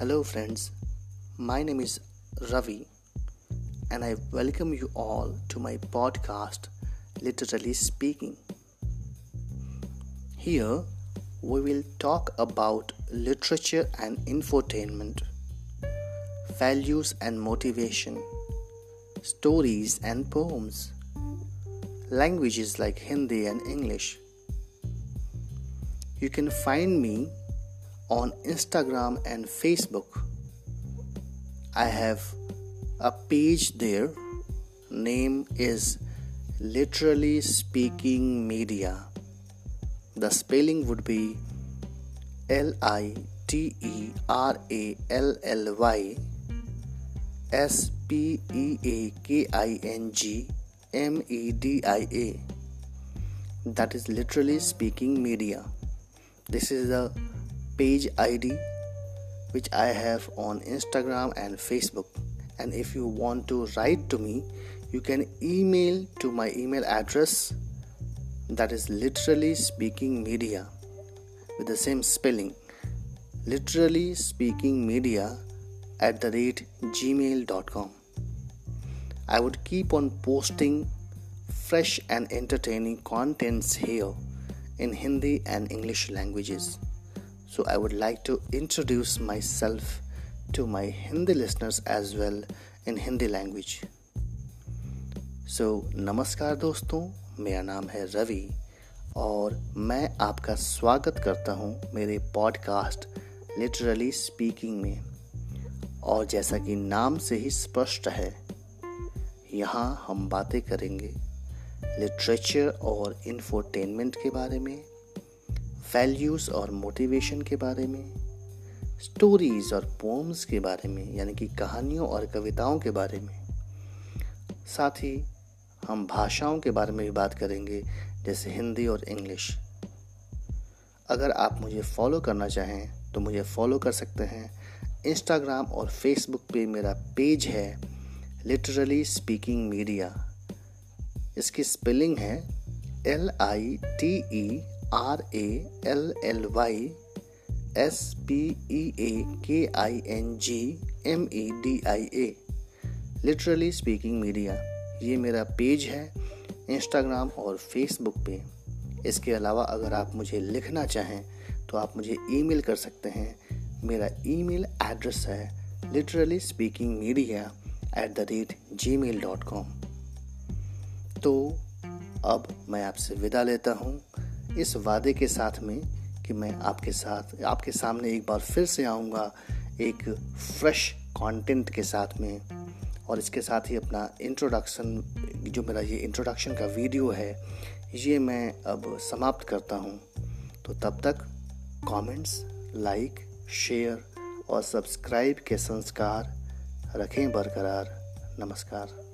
Hello, friends. My name is Ravi, and I welcome you all to my podcast, Literally Speaking. Here, we will talk about literature and infotainment, values and motivation, stories and poems, languages like Hindi and English. You can find me on Instagram and Facebook. I have a page there. Name is Literally Speaking Media. The spelling would be L I T E R A L L Y S P E A K I N G M E D I A. That is literally speaking media. This is the page ID which I have on Instagram and Facebook. And if you want to write to me, you can email to my email address that is literally speaking media with the same spelling literally speaking media at the rate gmail.com. I would keep on posting fresh and entertaining contents here in Hindi and English languages. So I would like to introduce myself to my Hindi listeners as well in Hindi language. So so, नमस्कार दोस्तों मेरा नाम है रवि और मैं आपका स्वागत करता हूँ मेरे पॉडकास्ट लिटरली स्पीकिंग में और जैसा कि नाम से ही स्पष्ट है यहाँ हम बातें करेंगे लिटरेचर और इन्फोटेनमेंट के बारे में वैल्यूज़ और मोटिवेशन के बारे में स्टोरीज़ और पोम्स के बारे में, यानी कि कहानियों और कविताओं के बारे में। साथ ही हम भाषाओं के बारे में भी बात करेंगे, जैसे हिंदी और इंग्लिश। अगर आप मुझे फॉलो करना चाहें तो मुझे फॉलो कर सकते हैं। इंस्टाग्राम और फेसबुक पे मेरा पेज है लिटरली स्पीकिंग मीडिया इसकी स्पेलिंग है L I T E R A L L Y S P E A K I N G M E D I A literally speaking media ये मेरा page है Instagram और Facebook पे। इसके अलावा अगर आप मुझे लिखना चाहें तो आप मुझे ईमेल कर सकते हैं। मेरा ईमेल एड्रेस है literally speaking media at the rate Gmail dot com तो अब मैं आपसे विदा लेता हूँ। इस वादे के साथ में कि मैं आपके साथ, आपके सामने एक बार फिर से आऊँगा, एक फ्रेश कंटेंट के साथ में। और इसके साथ ही अपना इंट्रोडक्शन जो मेरा ये इंट्रोडक्शन का वीडियो है, ये मैं अब समाप्त करता हूँ। तो तब तक कमेंट्स लाइक शेयर और सब्सक्राइब के संस्कार रखें बरकरार। नमस्कार।